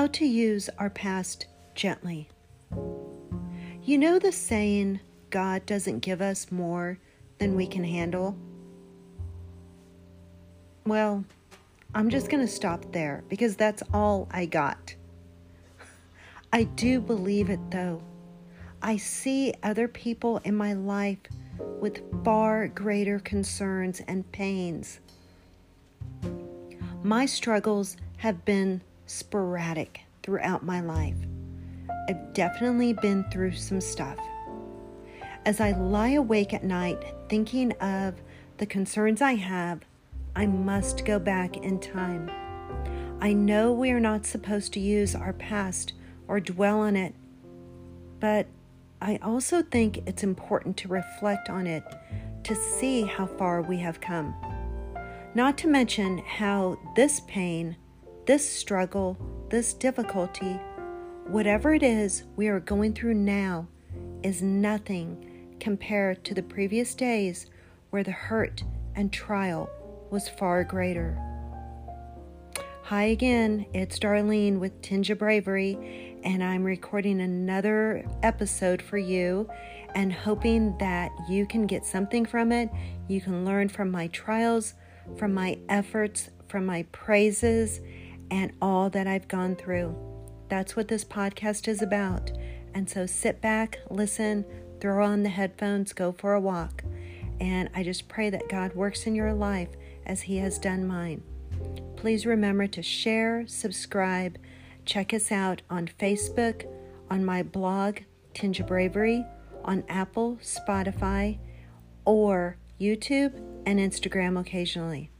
How to use our past gently. You know the saying, God doesn't give us more than we can handle? Well, I'm just going to stop there because that's all I got. I do believe it though. I see other people in my life with far greater concerns and pains. My struggles have been sporadic throughout my life. I've definitely been through some stuff. As I lie awake at night thinking of the concerns I have, I must go back in time. I know we are not supposed to use our past or dwell on it, but I also think it's important to reflect on it to see how far we have come. Not to mention how this pain, this struggle, this difficulty, whatever it is we are going through now, is nothing compared to the previous days where the hurt and trial was far greater. Hi again, it's Darlene with Tinge of Bravery, and I'm recording another episode for you and hoping that you can get something from it. You can learn from my trials, from my efforts, from my praises, and all that I've gone through. That's what this podcast is about. And so sit back, listen, throw on the headphones, go for a walk. And I just pray that God works in your life as He has done mine. Please remember to share, subscribe, check us out on Facebook, on my blog, Tinge of Bravery, on Apple, Spotify, or YouTube and Instagram occasionally.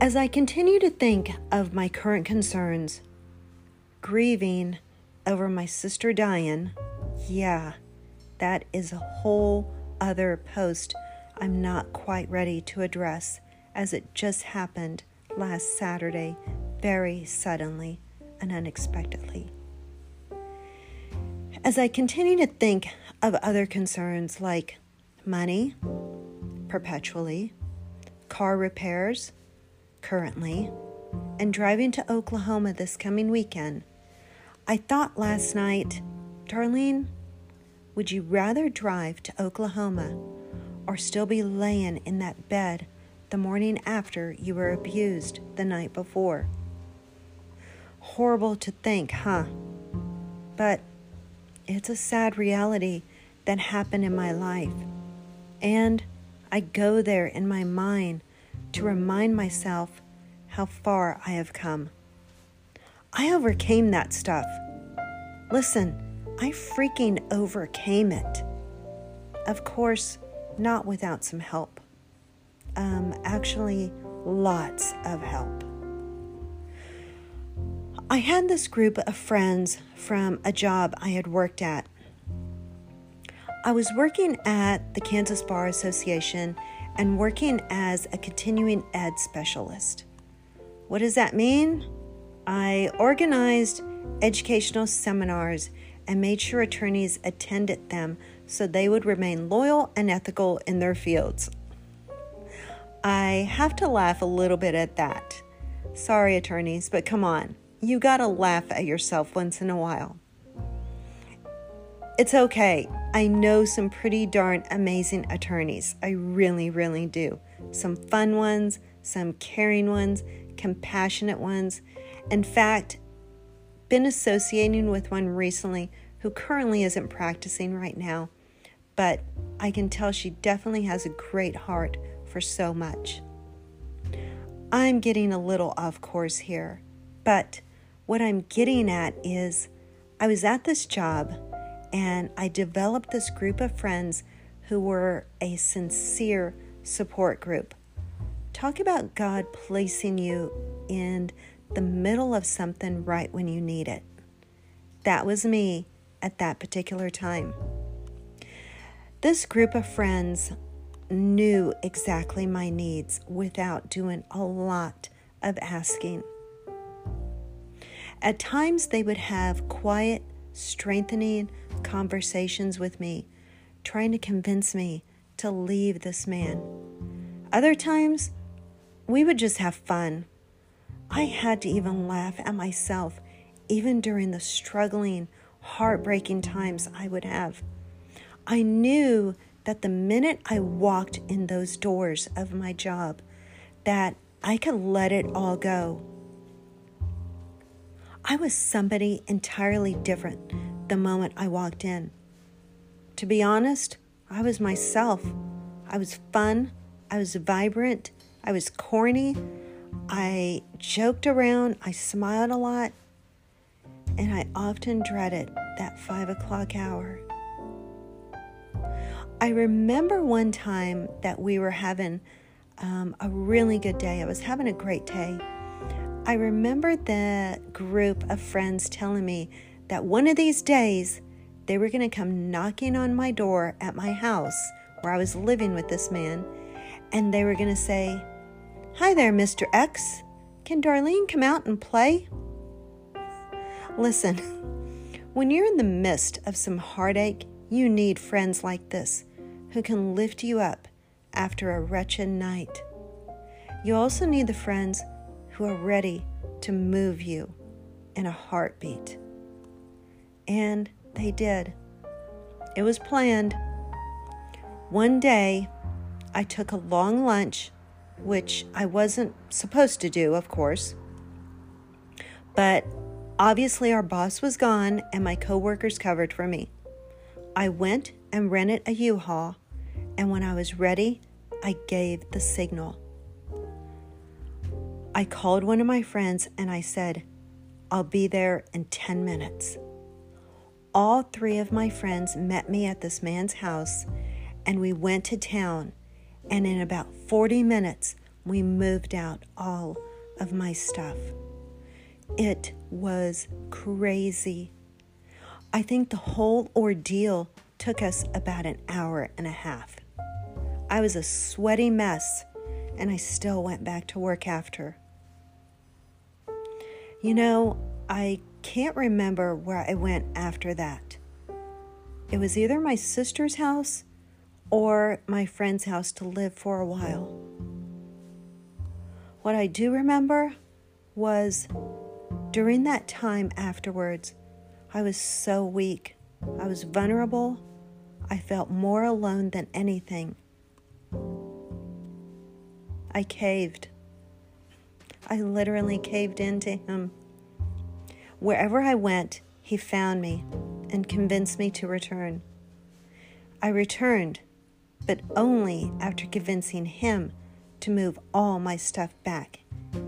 As I continue to think of my current concerns, grieving over my sister dying, yeah, that is a whole other post I'm not quite ready to address as it just happened last Saturday very suddenly and unexpectedly. As I continue to think of other concerns like money, perpetually, car repairs, currently, and driving to Oklahoma this coming weekend, I thought last night, Darlene, would you rather drive to Oklahoma or still be laying in that bed the morning after you were abused the night before. Horrible to think, huh? But it's a sad reality that happened in my life. And I go there in my mind to remind myself how far I have come. I overcame that stuff. Listen, I freaking overcame it. Of course, not without some help. Um, actually, lots of help. I had this group of friends from a job I had worked at. I was working at the Kansas Bar Association and working as a continuing ed specialist. What does that mean? I organized educational seminars and made sure attorneys attended them so they would remain loyal and ethical in their fields. I have to laugh a little bit at that. Sorry, attorneys, but come on, you gotta laugh at yourself once in a while. It's okay. I know some pretty darn amazing attorneys. I really, really do. Some fun ones, some caring ones, compassionate ones. In fact, been associating with one recently who currently isn't practicing right now, but I can tell she definitely has a great heart for so much. I'm getting a little off course here, but what I'm getting at is I was at this job and I developed this group of friends who were a sincere support group. Talk about God placing you in the middle of something right when you need it. That was me at that particular time. This group of friends knew exactly my needs without doing a lot of asking. At times, they would have quiet, strengthening conversations with me, trying to convince me to leave this man. Other times, we would just have fun. I had to even laugh at myself, even during the struggling, heartbreaking times I would have. I knew that the minute I walked in those doors of my job, that I could let it all go. I was somebody entirely different the moment I walked in. To be honest, I was myself. I was fun, I was vibrant, I was corny, I joked around, I smiled a lot, and I often dreaded that five o'clock hour. I remember one time that we were having um, a really good day. I was having a great day. I remember the group of friends telling me that one of these days they were going to come knocking on my door at my house where I was living with this man, and they were going to say, Hi there, Mr. X. Can Darlene come out and play? Listen, when you're in the midst of some heartache, you need friends like this who can lift you up after a wretched night. You also need the friends who are ready to move you in a heartbeat. And they did. It was planned. One day, I took a long lunch which I wasn't supposed to do, of course. But obviously, our boss was gone and my coworkers covered for me. I went and rented a U Haul, and when I was ready, I gave the signal. I called one of my friends and I said, I'll be there in 10 minutes. All three of my friends met me at this man's house and we went to town and in about 40 minutes, we moved out all of my stuff. It was crazy. I think the whole ordeal took us about an hour and a half. I was a sweaty mess, and I still went back to work after. You know, I can't remember where I went after that. It was either my sister's house or my friend's house to live for a while. What I do remember was during that time afterwards, I was so weak. I was vulnerable. I felt more alone than anything. I caved. I literally caved into him. Wherever I went, he found me and convinced me to return. I returned but only after convincing him to move all my stuff back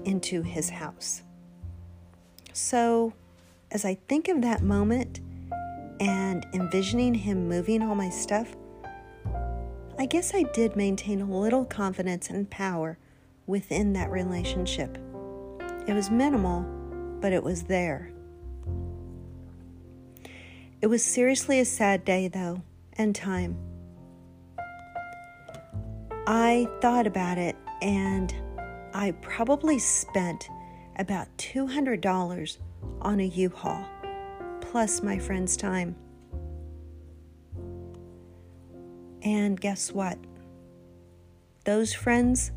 into his house. So, as I think of that moment and envisioning him moving all my stuff, I guess I did maintain a little confidence and power within that relationship. It was minimal, but it was there. It was seriously a sad day, though, and time. I thought about it and I probably spent about $200 on a U Haul, plus my friend's time. And guess what? Those friends,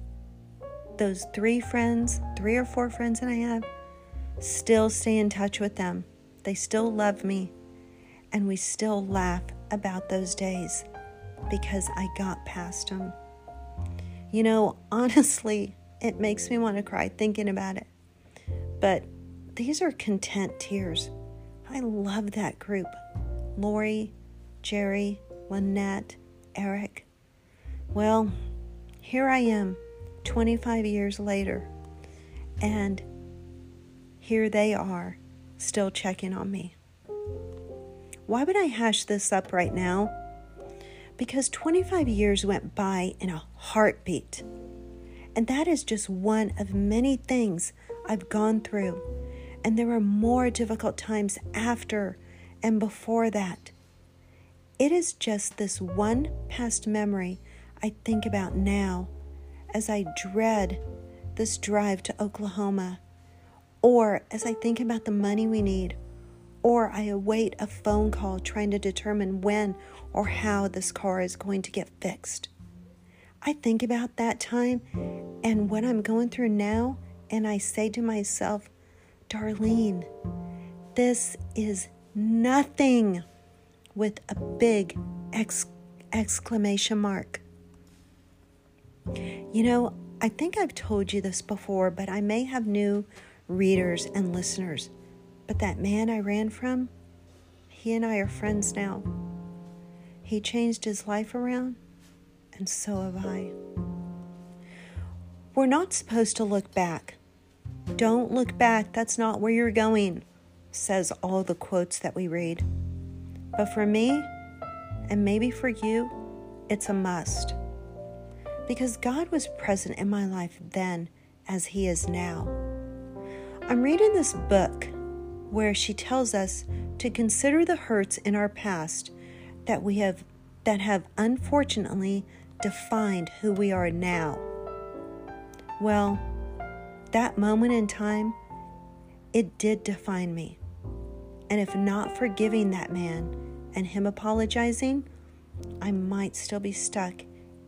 those three friends, three or four friends that I have, still stay in touch with them. They still love me, and we still laugh about those days because I got past them. You know, honestly, it makes me want to cry thinking about it. But these are content tears. I love that group Lori, Jerry, Lynette, Eric. Well, here I am 25 years later, and here they are still checking on me. Why would I hash this up right now? because 25 years went by in a heartbeat. And that is just one of many things I've gone through. And there were more difficult times after and before that. It is just this one past memory I think about now as I dread this drive to Oklahoma, or as I think about the money we need or I await a phone call trying to determine when or how this car is going to get fixed. I think about that time and what I'm going through now, and I say to myself, Darlene, this is nothing with a big ex- exclamation mark. You know, I think I've told you this before, but I may have new readers and listeners. But that man I ran from, he and I are friends now. He changed his life around, and so have I. We're not supposed to look back. Don't look back, that's not where you're going, says all the quotes that we read. But for me, and maybe for you, it's a must. Because God was present in my life then as He is now. I'm reading this book where she tells us to consider the hurts in our past that we have that have unfortunately defined who we are now. Well, that moment in time, it did define me. And if not forgiving that man and him apologizing, I might still be stuck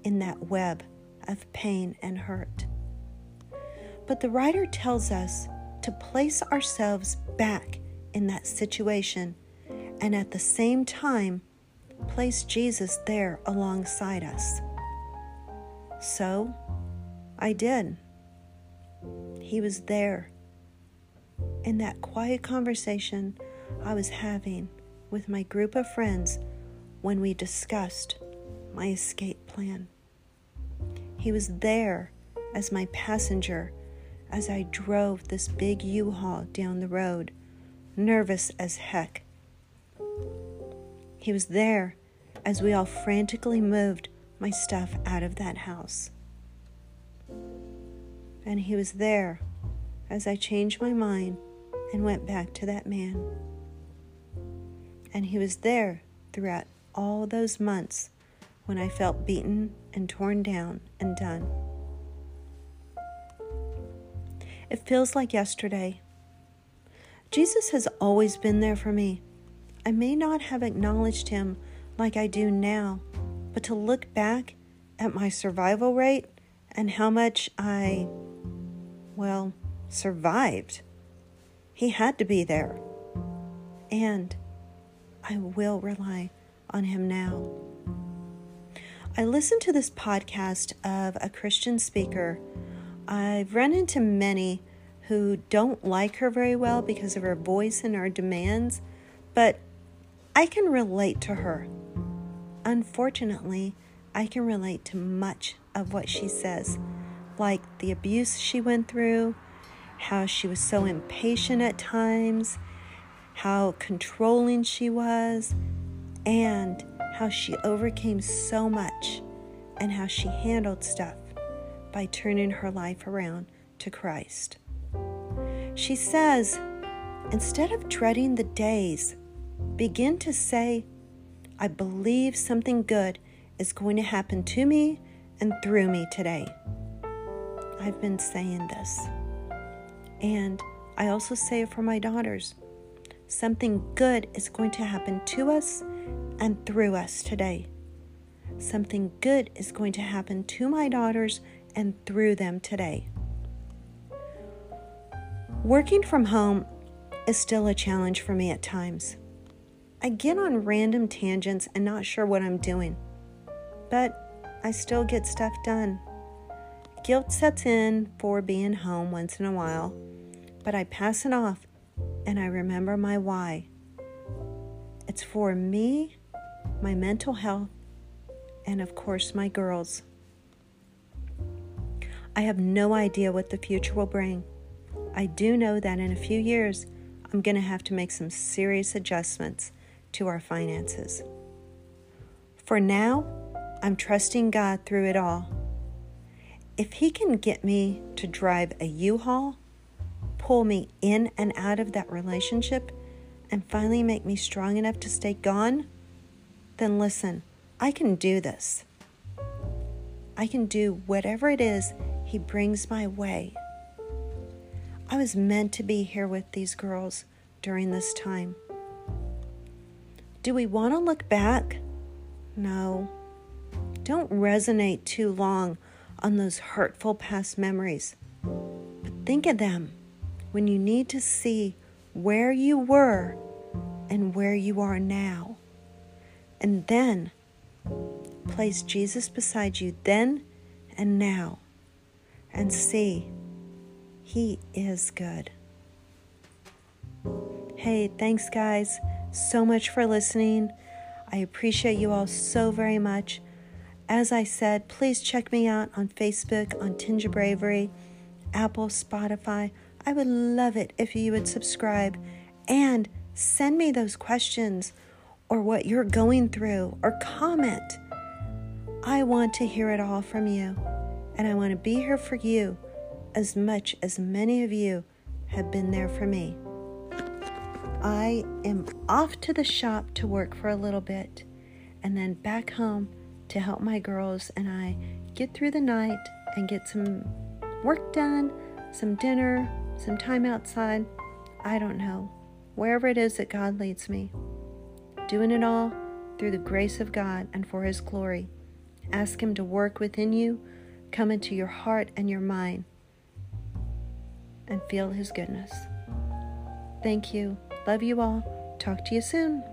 in that web of pain and hurt. But the writer tells us to place ourselves back in that situation and at the same time place Jesus there alongside us. So I did. He was there in that quiet conversation I was having with my group of friends when we discussed my escape plan. He was there as my passenger as I drove this big U Haul down the road, nervous as heck. He was there as we all frantically moved my stuff out of that house. And he was there as I changed my mind and went back to that man. And he was there throughout all those months when I felt beaten and torn down and done. It feels like yesterday. Jesus has always been there for me. I may not have acknowledged him like I do now, but to look back at my survival rate and how much I, well, survived, he had to be there. And I will rely on Him now. I listened to this podcast of a Christian speaker. I've run into many who don't like her very well because of her voice and her demands, but I can relate to her. Unfortunately, I can relate to much of what she says, like the abuse she went through, how she was so impatient at times, how controlling she was, and how she overcame so much, and how she handled stuff by turning her life around to Christ. She says, instead of dreading the days, begin to say, I believe something good is going to happen to me and through me today. I've been saying this. And I also say it for my daughters. Something good is going to happen to us and through us today. Something good is going to happen to my daughters and through them today. Working from home is still a challenge for me at times. I get on random tangents and not sure what I'm doing, but I still get stuff done. Guilt sets in for being home once in a while, but I pass it off and I remember my why. It's for me, my mental health, and of course, my girls. I have no idea what the future will bring. I do know that in a few years, I'm going to have to make some serious adjustments to our finances. For now, I'm trusting God through it all. If He can get me to drive a U Haul pull me in and out of that relationship and finally make me strong enough to stay gone, then listen, I can do this. I can do whatever it is He brings my way. I was meant to be here with these girls during this time. Do we want to look back? No. Don't resonate too long on those hurtful past memories. But think of them when you need to see where you were and where you are now. And then place Jesus beside you then and now and see He is good. Hey, thanks, guys, so much for listening. I appreciate you all so very much. As I said, please check me out on Facebook, on Tinge of Bravery, Apple, Spotify. I would love it if you would subscribe and send me those questions or what you're going through or comment. I want to hear it all from you, and I want to be here for you as much as many of you have been there for me. I am off to the shop to work for a little bit and then back home to help my girls and I get through the night and get some work done, some dinner, some time outside. I don't know. Wherever it is that God leads me. Doing it all through the grace of God and for His glory. Ask Him to work within you, come into your heart and your mind, and feel His goodness. Thank you. Love you all. Talk to you soon.